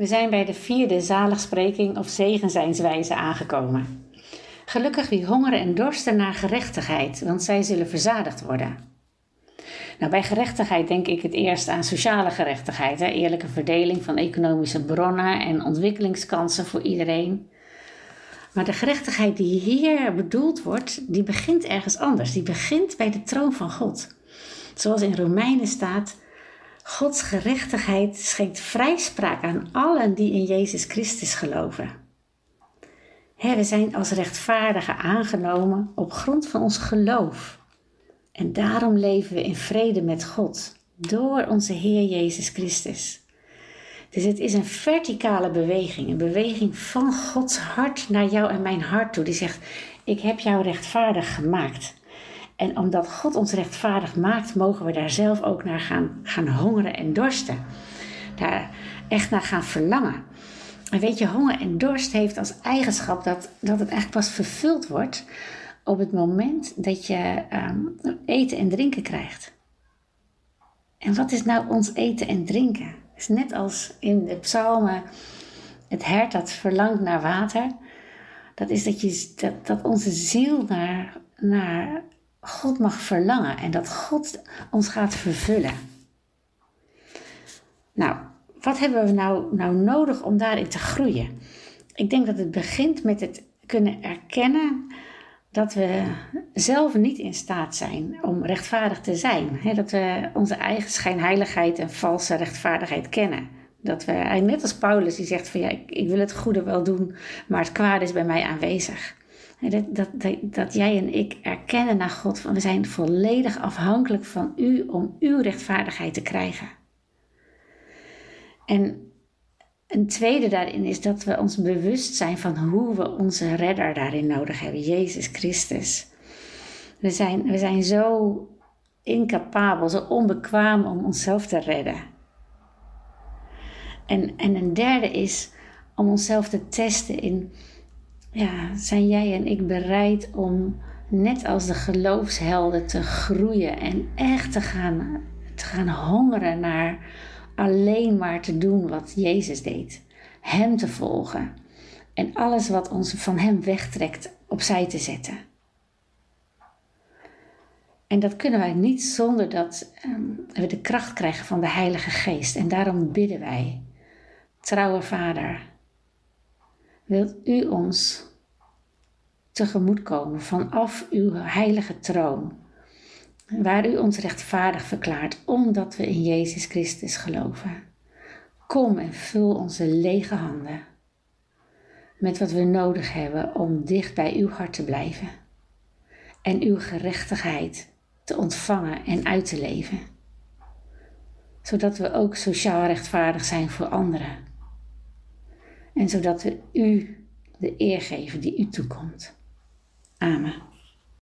We zijn bij de vierde zaligspreking of zegenzijnswijze aangekomen. Gelukkig wie hongeren en dorsten naar gerechtigheid, want zij zullen verzadigd worden. Nou, bij gerechtigheid denk ik het eerst aan sociale gerechtigheid, hè? eerlijke verdeling van economische bronnen en ontwikkelingskansen voor iedereen. Maar de gerechtigheid die hier bedoeld wordt, die begint ergens anders. Die begint bij de troon van God. Zoals in Romeinen staat, Gods gerechtigheid schenkt vrijspraak aan allen die in Jezus Christus geloven. we zijn als rechtvaardigen aangenomen op grond van ons geloof. En daarom leven we in vrede met God door onze Heer Jezus Christus. Dus het is een verticale beweging, een beweging van Gods hart naar jou en mijn hart toe. Die zegt: Ik heb jou rechtvaardig gemaakt. En omdat God ons rechtvaardig maakt, mogen we daar zelf ook naar gaan, gaan hongeren en dorsten. Daar echt naar gaan verlangen. En weet je, honger en dorst heeft als eigenschap dat, dat het eigenlijk pas vervuld wordt op het moment dat je um, eten en drinken krijgt. En wat is nou ons eten en drinken? Het is net als in de psalmen het hert dat verlangt naar water. Dat is dat, je, dat, dat onze ziel naar, naar God mag verlangen en dat God ons gaat vervullen. Nou, wat hebben we nou, nou nodig om daarin te groeien? Ik denk dat het begint met het kunnen erkennen dat we zelf niet in staat zijn om rechtvaardig te zijn. dat we onze eigen schijnheiligheid en valse rechtvaardigheid kennen. Dat we, net als Paulus die zegt van ja, ik, ik wil het goede wel doen, maar het kwaad is bij mij aanwezig. Dat, dat, dat, jij en ik erkennen naar God van we zijn volledig afhankelijk van u om uw rechtvaardigheid te krijgen. En een tweede daarin is dat we ons bewust zijn van hoe we onze redder daarin nodig hebben, Jezus Christus. We zijn, we zijn zo incapabel, zo onbekwaam om onszelf te redden. En, en een derde is om onszelf te testen in ja, zijn jij en ik bereid om net als de geloofshelden te groeien en echt te gaan, te gaan hongeren naar alleen maar te doen wat Jezus deed. Hem te volgen en alles wat ons van Hem wegtrekt opzij te zetten. En dat kunnen wij niet zonder dat ehm, we de kracht krijgen van de Heilige Geest. En daarom bidden wij, trouwe Vader, wilt u ons tegemoetkomen vanaf uw heilige troon, waar u ons rechtvaardig verklaart omdat we in Jezus Christus geloven. Kom en vul onze lege handen met wat we nodig hebben om dicht bij uw hart te blijven en uw gerechtigheid te ontvangen en uit te leven, zodat we ook sociaal rechtvaardig zijn voor anderen en zodat we u de eer geven die u toekomt. Amen.